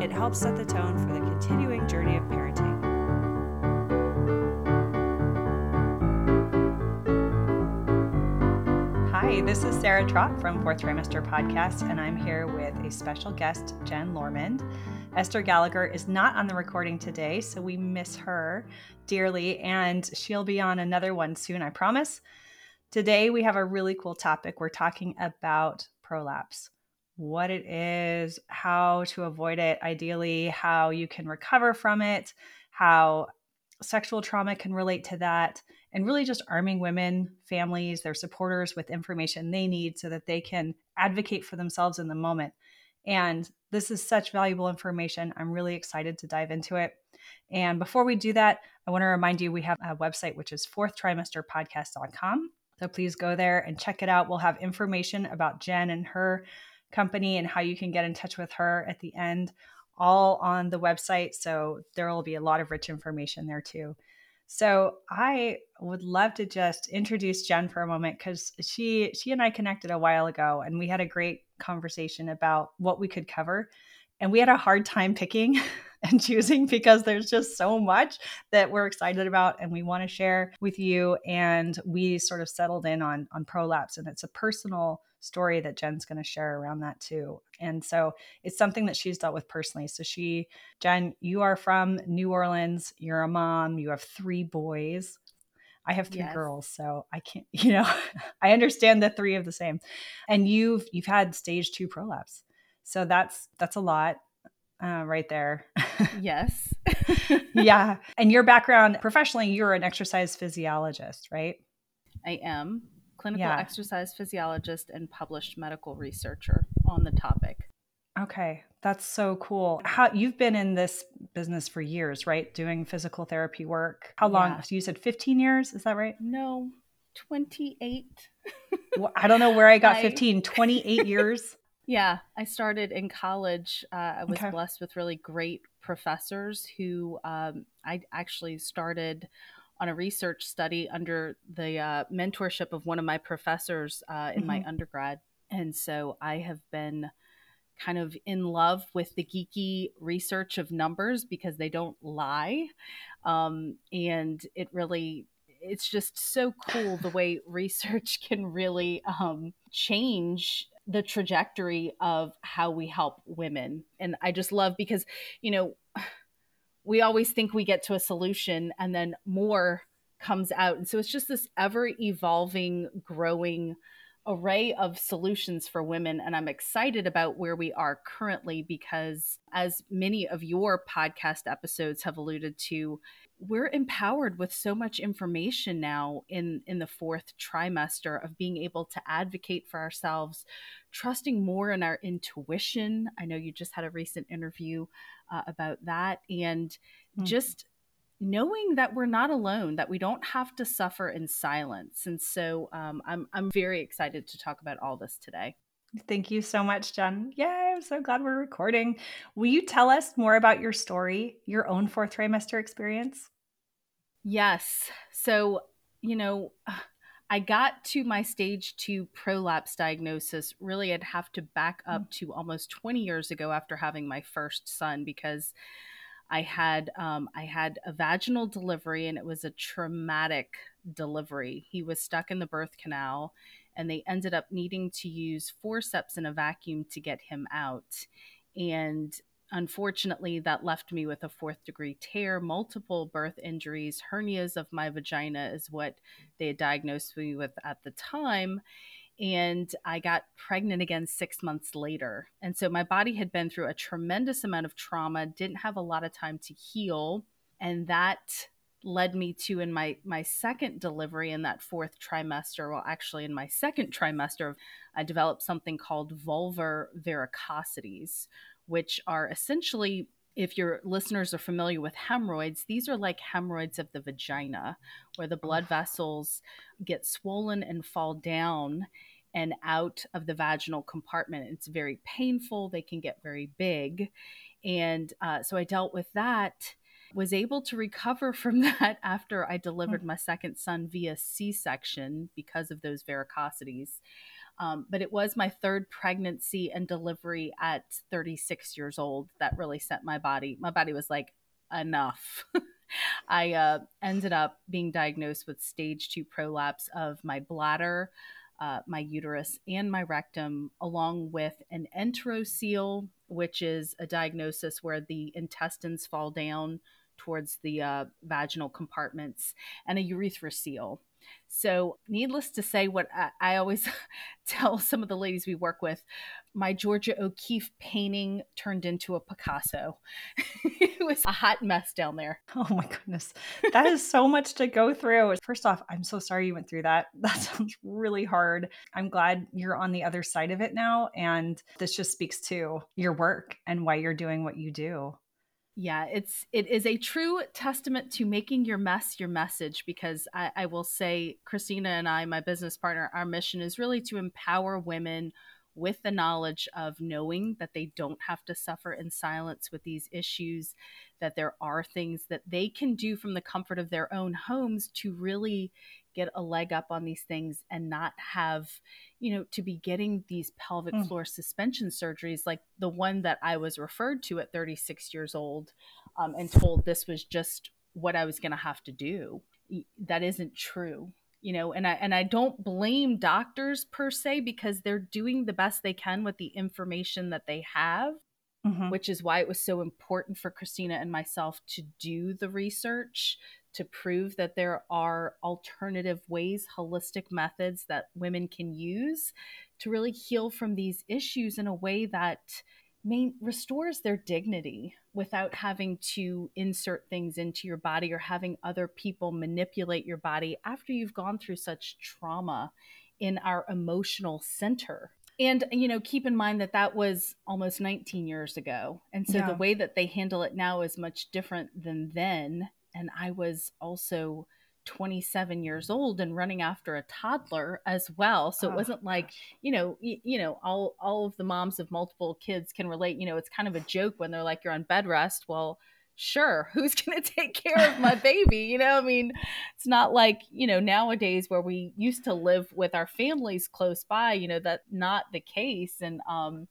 it helps set the tone for the continuing journey of parenting. Hi, this is Sarah Trott from Fourth Trimester Podcast, and I'm here with a special guest, Jenn Lormand. Esther Gallagher is not on the recording today, so we miss her dearly, and she'll be on another one soon, I promise. Today, we have a really cool topic. We're talking about prolapse what it is, how to avoid it, ideally, how you can recover from it, how sexual trauma can relate to that, and really just arming women, families, their supporters with information they need so that they can advocate for themselves in the moment. And this is such valuable information. I'm really excited to dive into it. And before we do that, I want to remind you we have a website, which is fourthtrimesterpodcast.com. So please go there and check it out. We'll have information about Jenn and her company and how you can get in touch with her at the end, all on the website. So there will be a lot of rich information there too. So I would love to just introduce Jenn for a moment because she she and I connected a while ago and we had a great conversation about what we could cover. And we had a hard time picking and choosing because there's just so much that we're excited about and we want to share with you. And we sort of settled in on on prolapse and it's a personal story that Jenn's going to share around that too. And so it's something that she's dealt with personally. So she, Jenn, you are from New Orleans. You're a mom. You have three boys. I have three yes. girls, so I can't, you know, I understand the three of the same. And you've you've had stage two prolapse. So that's that's a lot uh, right there. yes. yeah. And your background professionally, you're an exercise physiologist, right? I am clinical yeah. exercise physiologist and published medical researcher on the topic. Okay, that's so cool. How you've been in this business for years, right? Doing physical therapy work. How long? Yeah. So you said 15 years, is that right? No, 28. well, I don't know where I got I... 15, 28 years. Yeah, I started in college. Uh, I was okay. blessed with really great professors who um, I actually started on a research study under the uh, mentorship of one of my professors uh, in mm-hmm. my undergrad. And so I have been kind of in love with the geeky research of numbers because they don't lie. Um, and it really, it's just so cool the way research can really um, change the trajectory of how we help women. And I just love because, you know, we always think we get to a solution and then more comes out. And so it's just this ever evolving, growing array of solutions for women. And I'm excited about where we are currently because, as many of your podcast episodes have alluded to, we're empowered with so much information now in in the fourth trimester of being able to advocate for ourselves trusting more in our intuition i know you just had a recent interview uh, about that and mm-hmm. just knowing that we're not alone, that we don't have to suffer in silence. And so um, I'm, I'm very excited to talk about all this today. Thank you so much, Jenn. Yeah, I'm so glad we're recording. Will you tell us more about your story, your own fourth trimester experience? Yes. So, you know, I got to my stage two prolapse diagnosis. Really, I'd have to back up mm. to almost 20 years ago after having my first son because I had um, I had a vaginal delivery and it was a traumatic delivery. He was stuck in the birth canal and they ended up needing to use forceps and a vacuum to get him out. And unfortunately, that left me with a fourth degree tear, multiple birth injuries, hernias of my vagina is what they had diagnosed me with at the time and I got pregnant again six months later. And so my body had been through a tremendous amount of trauma, didn't have a lot of time to heal. And that led me to in my my second delivery in that fourth trimester well actually in my second trimester i developed something called vulvar varicosities which are essentially if your listeners are familiar with hemorrhoids, these are like hemorrhoids of the vagina, where the blood vessels get swollen and fall down and out of the vaginal compartment. It's very painful, they can get very big. And uh, so I dealt with that, was able to recover from that after I delivered hmm. my second son via C section because of those varicosities. Um, but it was my third pregnancy and delivery at 36 years old that really sent my body. My body was like, enough. I uh, ended up being diagnosed with stage two prolapse of my bladder, uh, my uterus, and my rectum, along with an enterocele, which is a diagnosis where the intestines fall down towards the uh, vaginal compartments, and a urethrocele. so, needless to say, what I, I always tell some of the ladies we work with, my Georgia O'Keeffe painting turned into a Picasso. it was a hot mess down there. Oh my goodness. That is so much to go through. First off, I'm so sorry you went through that. That sounds really hard. I'm glad you're on the other side of it now. And this just speaks to your work and why you're doing what you do. Yeah, it's it is a true testament to making your mess your message because I, I will say Christina and I, my business partner, our mission is really to empower women with the knowledge of knowing that they don't have to suffer in silence with these issues, that there are things that they can do from the comfort of their own homes to really get a leg up on these things and not have, you know, to be getting these pelvic mm. floor suspension surgeries like the one that I was referred to at 36 years old um, and told this was just what I was going to have to do. That isn't true you know and i and i don't blame doctors per se because they're doing the best they can with the information that they have mm-hmm. which is why it was so important for christina and myself to do the research to prove that there are alternative ways holistic methods that women can use to really heal from these issues in a way that main, restores their dignity without having to insert things into your body or having other people manipulate your body after you've gone through such trauma in our emotional center. And, you know, keep in mind that that was almost 19 years ago. And so yeah. the way that they handle it now is much different than then. And I was also 27 years old and running after a toddler as well. So oh, it wasn't like you know y- you know all all of the moms of multiple kids can relate. You know it's kind of a joke when they're like you're on bed rest. Well sure who's going to take care of my baby? You know i mean it's not like you know nowadays where we used to live with our families close by you know that's not the case. And um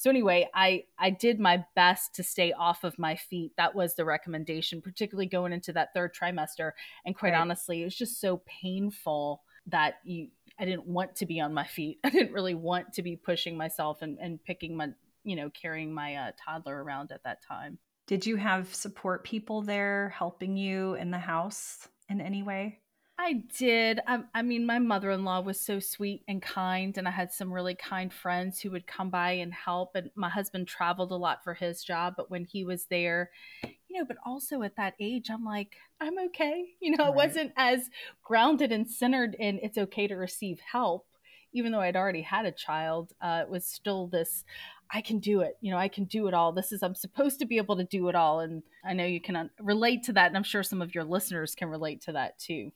so anyway, I I did my best to stay off of my feet. That was the recommendation, particularly going into that third trimester. And quite right. honestly, it was just so painful that you I didn't want to be on my feet. I didn't really want to be pushing myself and, and picking my you know carrying my uh, toddler around at that time. Did you have support people there helping you in the house in any way? I did. I, I mean, my mother in law was so sweet and kind, and I had some really kind friends who would come by and help. And my husband traveled a lot for his job, but when he was there, you know, but also at that age, I'm like, I'm okay. You know, right. I wasn't as grounded and centered in it's okay to receive help, even though I'd already had a child. Uh, it was still this I can do it. You know, I can do it all. This is, I'm supposed to be able to do it all. And I know you can relate to that. And I'm sure some of your listeners can relate to that too.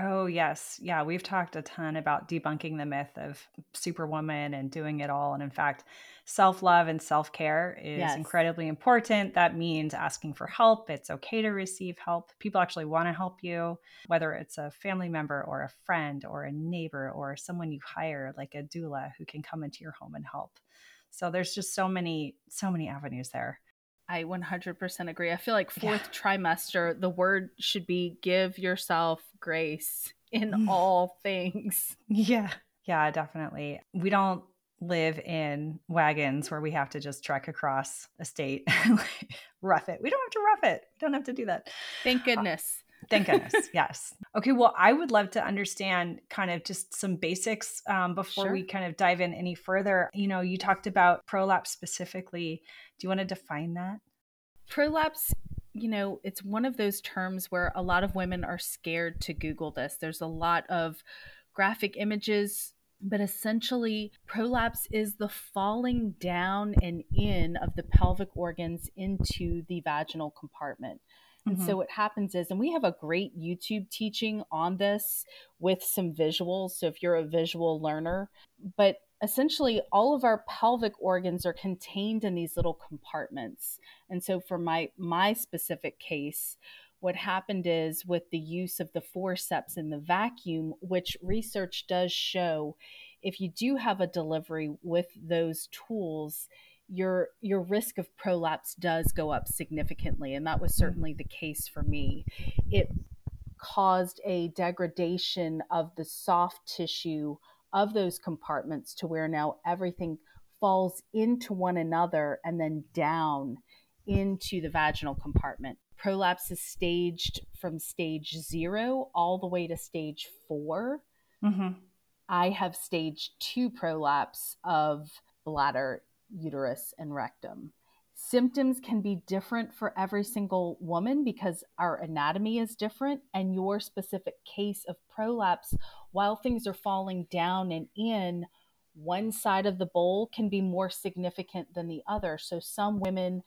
Oh, yes. Yeah, we've talked a ton about debunking the myth of superwoman and doing it all. And in fact, self love and self care is yes. incredibly important. That means asking for help. It's okay to receive help. People actually want to help you, whether it's a family member or a friend or a neighbor or someone you hire, like a doula who can come into your home and help. So there's just so many, so many avenues there. I 100% agree. I feel like fourth yeah. trimester, the word should be give yourself grace in mm. all things. Yeah. Yeah, definitely. We don't live in wagons where we have to just trek across a state rough it. We don't have to rough it. We don't have to do that. Thank uh, goodness. Uh, thank goodness. yes. Okay. Well, I would love to understand kind of just some basics um, before sure. we kind of dive in any further. You know, you talked about prolapse specifically. Do you want to define that? Prolapse, you know, it's one of those terms where a lot of women are scared to Google this. There's a lot of graphic images but essentially prolapse is the falling down and in of the pelvic organs into the vaginal compartment and mm-hmm. so what happens is, and we have a great YouTube teaching on this with some visuals. So if you're a visual learner, but essentially all of our pelvic organs are contained in these little compartments. And so for my my specific case, what happened is with the use of the forceps in the vacuum, which research does show if you do have a delivery with those tools, your your risk of prolapse does go up significantly and that was mm. certainly the case for me it caused a degradation of the soft tissue of those compartments to where now everything falls into one another and then down into the vaginal compartment prolapse is staged from stage zero all the way to stage 4 mm-hmm. I have stage two prolapse of bladder uterus and rectum. Symptoms can be different for every single woman because our anatomy is different, and your specific case of prolapse, while things are falling down and in, one side of the bowl can be more significant than the other. So, some women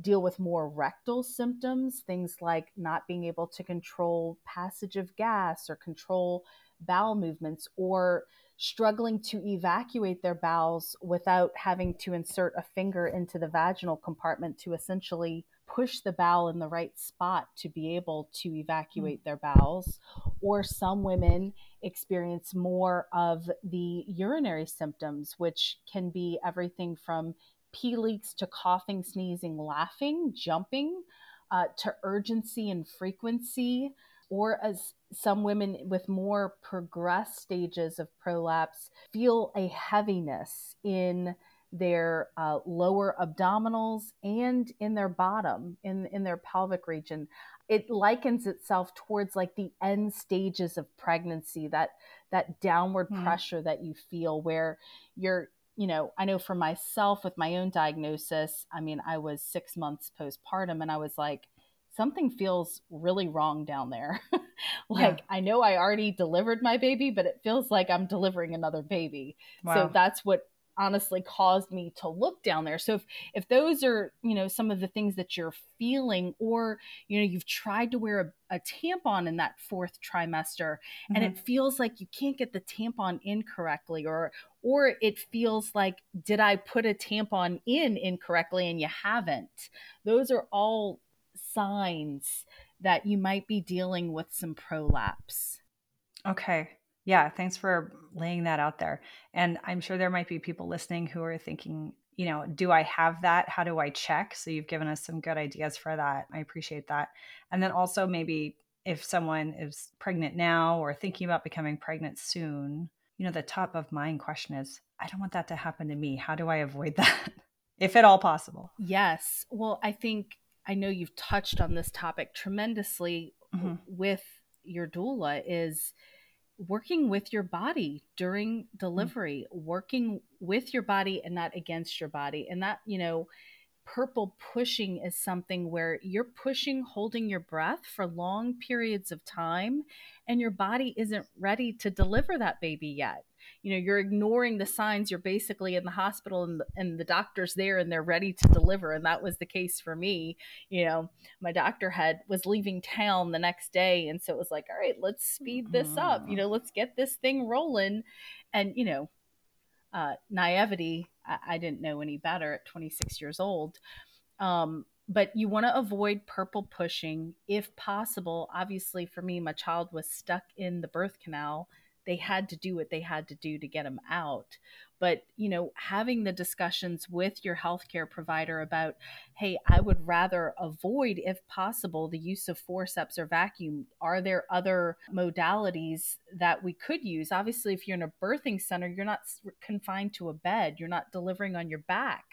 deal with more rectal symptoms, things like not being able to control passage of gas or control bowel movements, or struggling to evacuate their bowels without having to insert a finger into the vaginal compartment to essentially push the bowel in the right spot to be able to evacuate mm. their bowels. Or some women experience more of the urinary symptoms, which can be everything from pee leaks to coughing, sneezing, laughing, jumping, uh, to urgency and frequency or as some women with more progressed stages of prolapse feel a heaviness in their uh, lower abdominals and in their bottom in in their pelvic region it likens itself towards like the end stages of pregnancy that that downward mm. pressure that you feel where you're you know i know for myself with my own diagnosis i mean i was 6 months postpartum and i was like something feels really wrong down there. like yeah. I know I already delivered my baby, but it feels like I'm delivering another baby. Wow. So that's what honestly caused me to look down there. So if if those are, you know, some of the things that you're feeling or, you know, you've tried to wear a, a tampon in that fourth trimester mm-hmm. and it feels like you can't get the tampon in correctly or or it feels like did I put a tampon in incorrectly and you haven't. Those are all signs that you might be dealing with some prolapse. Okay. Yeah, thanks for laying that out there. And I'm sure there might be people listening who are thinking, you know, do I have that? How do I check? So you've given us some good ideas for that. I appreciate that. And then also maybe if someone is pregnant now or thinking about becoming pregnant soon, you know, the top of mind question is, I don't want that to happen to me. How do I avoid that? if at all possible? Yes. Well, I think I know you've touched on this topic tremendously mm-hmm. with your doula is working with your body during mm. delivery, mm-hmm. working with your body and not against your body. And that, you know, purple pushing is something where you're pushing, holding your breath for long periods of time, and your body isn't ready to deliver that baby yet you know you're ignoring the signs you're basically in the hospital and the, and the doctor's there and they're ready to deliver. And that was the case for me you know. My doctor had was leaving town the next day and so it was like all right let's speed this up you know let's get this thing rolling. And you know uh, naivety I, I didn't know any better at 26 years old. Um, but you want to avoid purple pushing if possible. Obviously, for me, my child was stuck in the birth canal they had to do what they had to do to get them out. But you know having the discussions with your healthcare provider about hey i would rather avoid if possible the use of forceps or vacuum. Are there other modalities that we could use? Obviously if you're in a birthing center you're not confined to a bed. You're not delivering on your back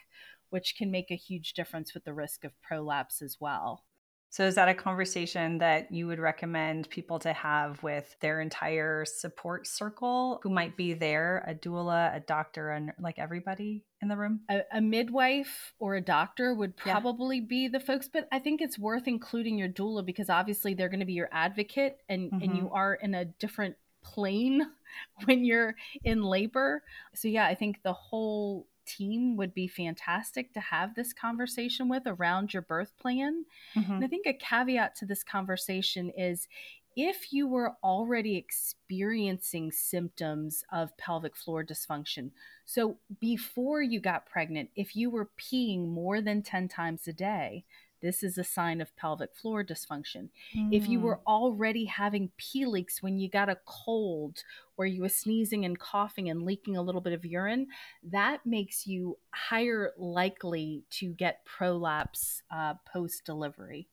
which can make a huge difference with the risk of prolapse as well so, is that a conversation that you would recommend people to have with their entire support circle who might be there a doula, a doctor, and like everybody in the room? A, a midwife or a doctor would probably yeah. be the folks, but I think it's worth including your doula because obviously they're going to be your advocate and, mm-hmm. and you mm-hmm. are in a different plane when you're in labor. So, yeah, I think the whole team would be fantastic to have this conversation with around your birth plan. Mm-hmm. And I think a caveat to this conversation is if you were already experiencing symptoms of pelvic floor dysfunction, so before you got pregnant, if you were peeing more than 10 times a day, this is a sign of pelvic floor dysfunction. Mm. If you were mm. already having pee leaks when you got a cold or you were sneezing and coughing and leaking a little bit of urine, that makes you higher likely to get prolapse uh, post delivery.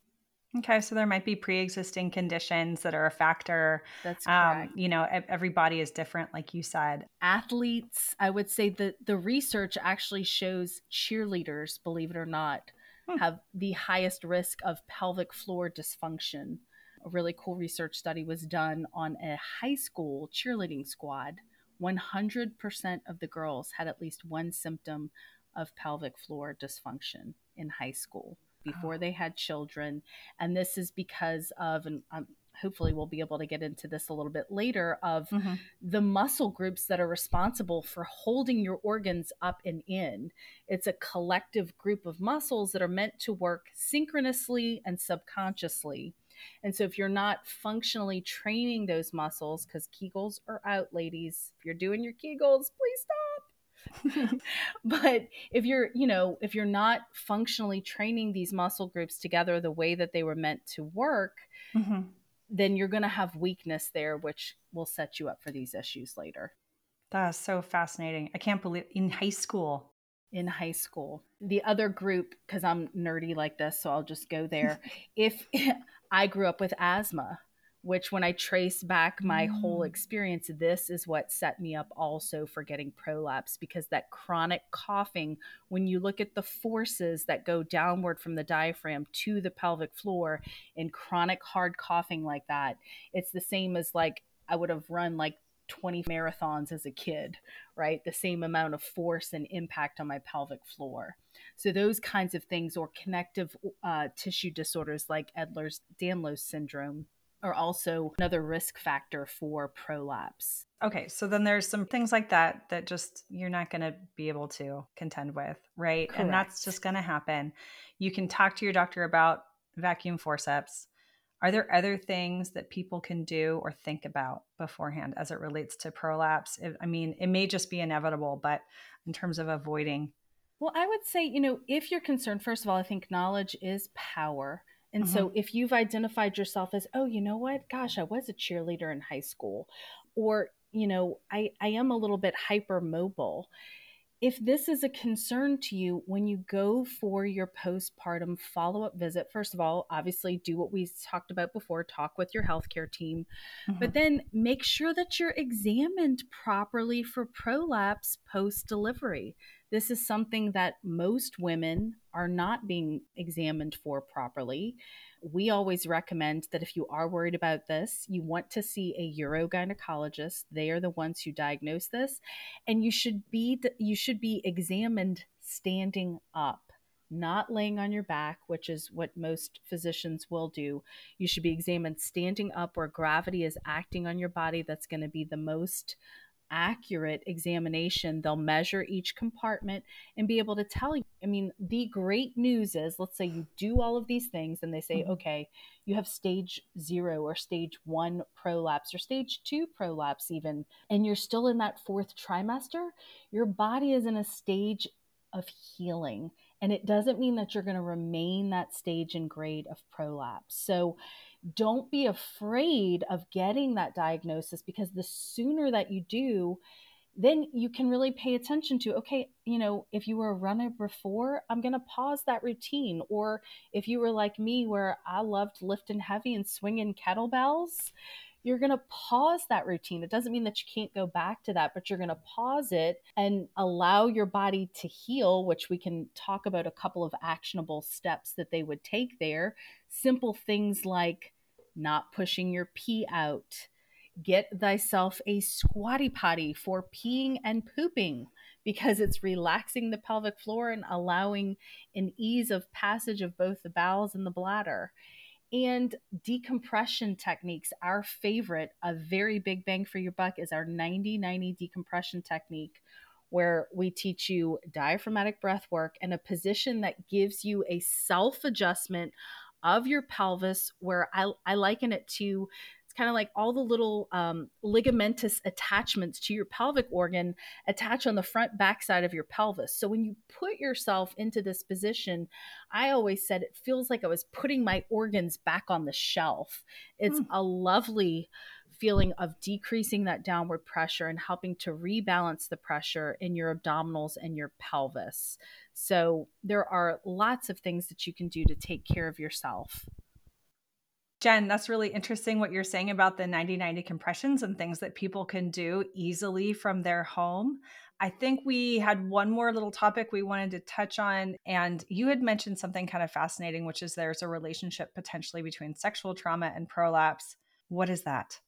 Okay, so there might be pre-existing conditions that are a factor. That's um, correct. Um, you know, every body is different, like you said. Athletes, I would say that the research actually shows cheerleaders, believe it or not. have the highest risk of pelvic floor dysfunction. A really cool research study was done on a high school cheerleading squad. 100% of the girls had at least one symptom of pelvic floor dysfunction in high school before oh. they had children. And this is because of, and um, hopefully we'll be able to get into this a little bit later, of mm-hmm. the muscle groups that are responsible for holding your organs up and in. It's a collective group of muscles that are meant to work synchronously and subconsciously. And so, if you're not functionally training those muscles, because Kegels are out, ladies, if you're doing your Kegels, please stop but if you're, you know, if you're not functionally training these muscle groups together the way that they were meant to work, mm-hmm. Then you're going to have weakness there, which will set you up for these issues later. That's so fascinating. I can't believe in high school. In high school. The other group, because I'm nerdy like this, so I'll just go there. if I grew up with asthma, which when I trace back my mm. whole experience, this is what set me up also for getting prolapse because that chronic coughing, when you look at the forces that go downward from the diaphragm to the pelvic floor in chronic hard coughing like that, it's the same as like I would have run like 20 marathons as a kid, right? The same amount of force and impact on my pelvic floor. So, those kinds of things, or connective uh, tissue disorders like Ehlers Danlos syndrome, are also another risk factor for prolapse. Okay, so then there's some things like that that just you're not going to be able to contend with, right? Correct. And that's just going to happen. You can talk to your doctor about vacuum forceps. Are there other things that people can do or think about beforehand as it relates to prolapse? I mean, it may just be inevitable, but in terms of avoiding. Well, I would say, you know, if you're concerned, first of all, I think knowledge is power. And mm-hmm. so if you've identified yourself as, oh, you know what? Gosh, I was a cheerleader in high school, or, you know, I, I am a little bit hypermobile. If this is a concern to you when you go for your postpartum follow up visit, first of all, obviously do what we talked about before talk with your healthcare team, mm-hmm. but then make sure that you're examined properly for prolapse post delivery. This is something that most women are not being examined for properly. We always recommend that if you are worried about this, you want to see a urogynecologist. They are the ones who diagnose this, and you should be you should be examined standing up not laying on your back, which is what most physicians will do. You should be examined standing up where gravity is acting on your body. That's going to be the most accurate examination. They'll measure each compartment and be able to tell you. I mean, the great news is let's say you do all of these things and they say, mm-hmm. okay, you have stage zero or stage one prolapse or stage two prolapse, even, and you're still in that fourth trimester. Your body is in a stage of healing. And it doesn't mean that you're going to remain that stage and grade of prolapse. So, don't be afraid of getting that diagnosis because the sooner that you do, then you can really pay attention to okay, you know, if you were a runner before, I'm going to pause that routine. Or if you were like me, where I loved lifting heavy and swinging kettlebells, you're going to pause that routine. It doesn't mean that you can't go back to that, but you're going to pause it and allow your body to heal, which we can talk about a couple of actionable steps that they would take there. Simple things like not pushing your pee out. Get thyself a squatty potty for peeing and pooping because it's relaxing the pelvic floor and allowing an ease of passage of both the bowels and the bladder and decompression techniques. Our favorite, a very big bang for your buck, is our 90 90 decompression technique, where we teach you diaphragmatic breath work and a position that gives you a self adjustment of your pelvis, where I, I liken it to kind of like all the little um, ligamentous attachments to your pelvic organ attach on the front backside of your pelvis. So when you put yourself into this position, I always said it feels like I was putting my organs back on the shelf. It's mm. a lovely feeling of decreasing that downward pressure and helping to rebalance the pressure in your abdominals and your pelvis. So, there are lots of things that you can do to take care of yourself. Jenn, that's really interesting what you're saying about the 90 90 compressions and things that people can do easily from their home. I think we had one more little topic we wanted to touch on. And you had mentioned something kind of fascinating, which is there's a relationship potentially between sexual trauma and prolapse. What is that?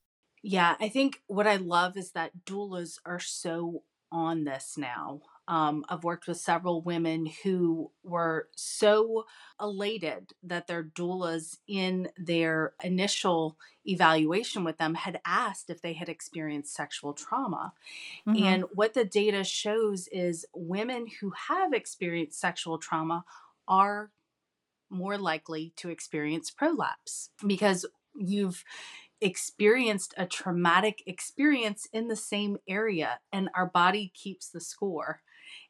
Yeah, I think what I love is that doulas are so on this now. Um, I've worked with several women who were so elated that their doulas, in their initial evaluation with them, had asked if they had experienced sexual trauma. Mm-hmm. And what the data shows is women who have experienced sexual trauma are more likely to experience prolapse because you've experienced a traumatic experience in the same area and our body keeps the score.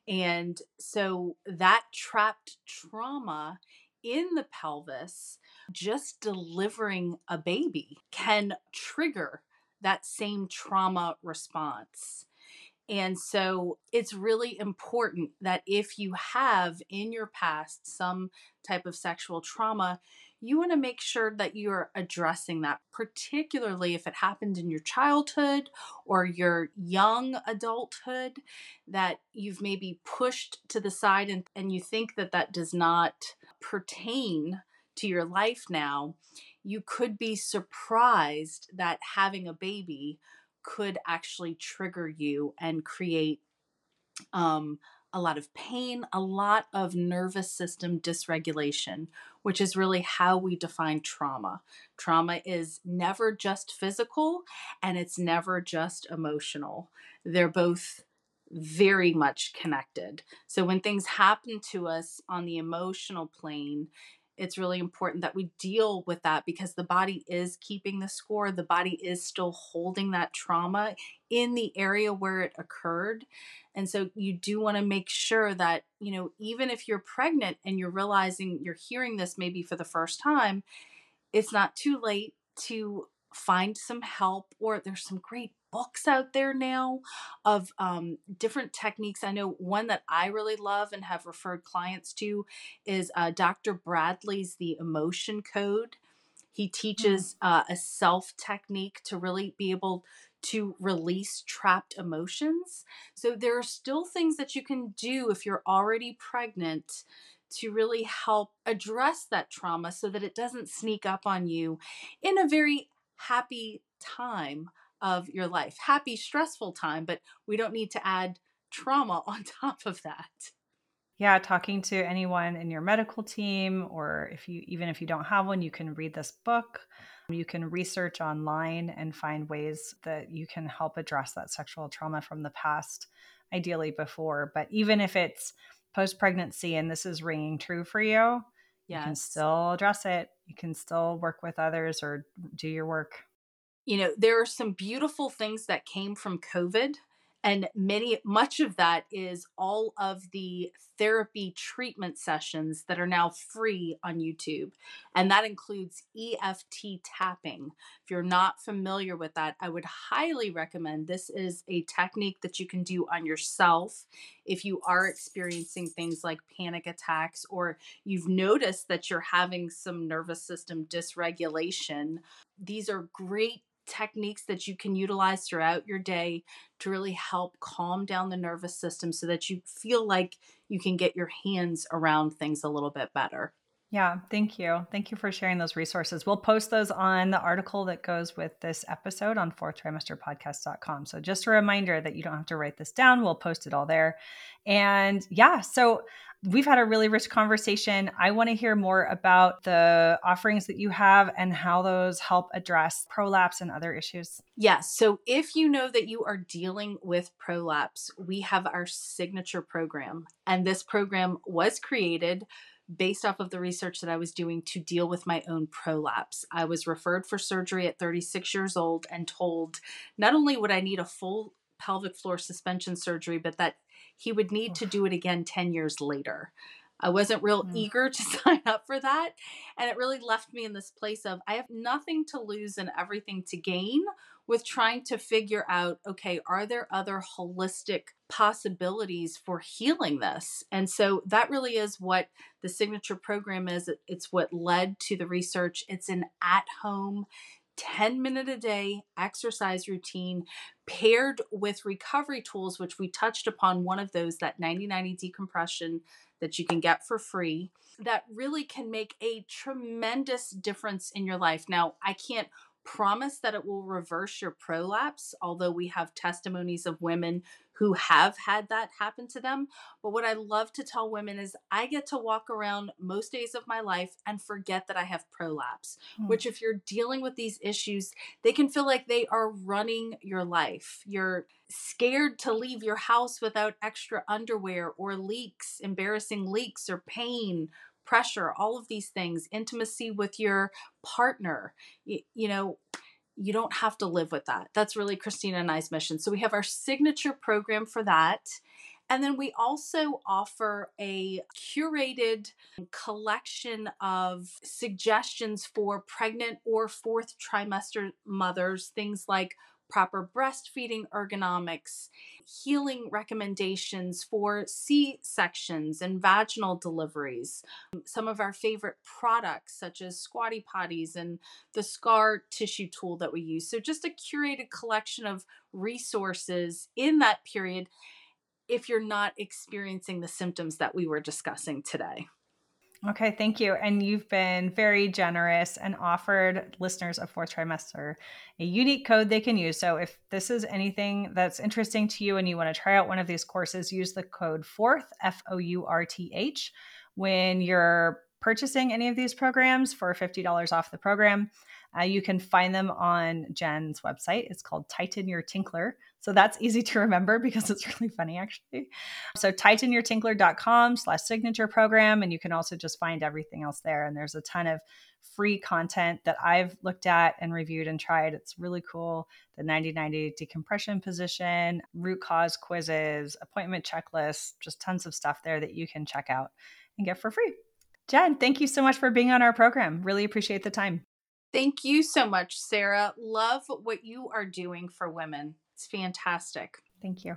And so that trapped trauma in the pelvis, just delivering a baby, can trigger that same trauma response. And so it's really important that if you have in your past some type of sexual trauma, you want to make sure that you're addressing that, particularly if it happened in your childhood or your young adulthood, that you've maybe pushed to the side and, and you think that that does not pertain to your life now. You could be surprised that having a baby could actually trigger you and create um, a lot of pain, a lot of nervous system dysregulation, which is really how we define trauma. Trauma is never just physical and it's never just emotional. They're both very much connected. So when things happen to us on the emotional plane, it's really important that we deal with that because the body is keeping the score. The body is still holding that trauma in the area where it occurred. And so you do want to make sure that, you know, even if you're pregnant and you're realizing you're hearing this maybe for the first time, it's not too late to find some help or there's some great books out there now of um, different techniques. I know one that I really love and have referred clients to is uh, Dr. Bradley's The Emotion Code. He hmm. teaches uh, a self technique to really be able to release trapped emotions. So there are still things that you can do if you're already pregnant to really help address that trauma so that it doesn't sneak up on you in a very happy time of your life. Happy, stressful time, but we don't need to add trauma on top of that. Yeah, talking to anyone in your medical team, or if you even if you don't have one, you can read this book. You can research online and find ways that you can help address that sexual trauma from the past, ideally before. But even if it's post pregnancy and this is ringing true for you, yes. you can still address it. You can still work with others or do your work you know, there are some beautiful things that came from COVID and many much of that is all of the therapy treatment sessions that are now free on YouTube and that includes EFT tapping. If you're not familiar with that, I would highly recommend this is a technique that you can do on yourself if you are experiencing things like panic attacks or you've noticed that you're having some nervous system dysregulation. These are great techniques that you can utilize throughout your day to really help calm down the nervous system so that you feel like you can get your hands around things a little bit better. Yeah, thank you. Thank you for sharing those resources. We'll post those on the article that goes with this episode on fourthtrimesterpodcast.com. So just a reminder that you don't have to write this down. We'll post it all there. And yeah, so we've had a really rich conversation. I want to hear more about the offerings that you have and how those help address prolapse and other issues. Yes. So if you know that you are dealing with prolapse, we have our signature program. And this program was created based off of the research that I was doing to deal with my own prolapse. I was referred for surgery at 36 years old and told not only would I need a full pelvic floor suspension surgery, but that he would need to do it again 10 years later. I wasn't real mm. eager to sign up for that. And it really left me in this place of I have nothing to lose and everything to gain with trying to figure out okay, are there other holistic possibilities for healing this? And so that really is what the signature program is. It's what led to the research. It's an at home 10 minute a day exercise routine paired with recovery tools, which we touched upon one of those, that 90 90 decompression that you can get for free, that really can make a tremendous difference in your life. Now, I can't promise that it will reverse your prolapse, although we have testimonies of women who have had that happen to them. But what I love to tell women is I get to walk around most days of my life and forget that I have prolapse, mm. which, if you're dealing with these issues, they can feel like they are running your life. You're scared to leave your house without extra underwear or leaks, embarrassing leaks or pain pressure, all of these things, intimacy with your partner. You, you, know, you don't have to live with that. That's really Christina and I's mission. So we have our signature program for that. And then we also offer a curated collection of suggestions for pregnant or fourth trimester mothers, things like proper breastfeeding ergonomics, healing recommendations for C sections and vaginal deliveries, some of our favorite products, such as Squatty Potties and the scar tissue tool that we use. So, just a curated collection of resources in that period if you're not experiencing the symptoms that we were discussing today. Okay, thank you. And you've been very generous and offered listeners of fourth trimester a unique code they can use. So if this is anything that's interesting to you and you want to try out one of these courses, use the code fourth, F O U R T H, when you're purchasing any of these programs for $50 off the program. Uh, you can find them on Jenn's website. It's called Tighten Your Tinkler. So that's easy to remember because it's really funny, actually. So tightenyourtinkler.com slash signature program. And you can also just find everything else there. And there's a ton of free content that I've looked at and reviewed and tried. It's really cool. The 9090 decompression position, root cause quizzes, appointment checklists, just tons of stuff there that you can check out and get for free. Jenn, thank you so much for being on our program. Really appreciate the time. Thank you so much, Sarah. Love what you are doing for women. It's fantastic. Thank you.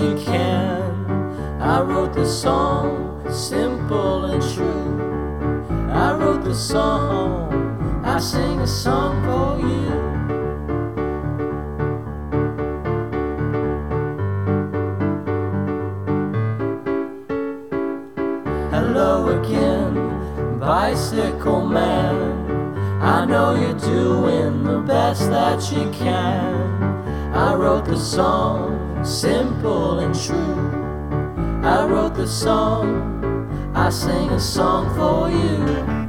You can. I wrote this song simple and true. I wrote the song, I sing a song for you. Hello again, bicycle man. I know you're doing the best that you can. I wrote the song, simple and true. I wrote the song, I sing a song for you.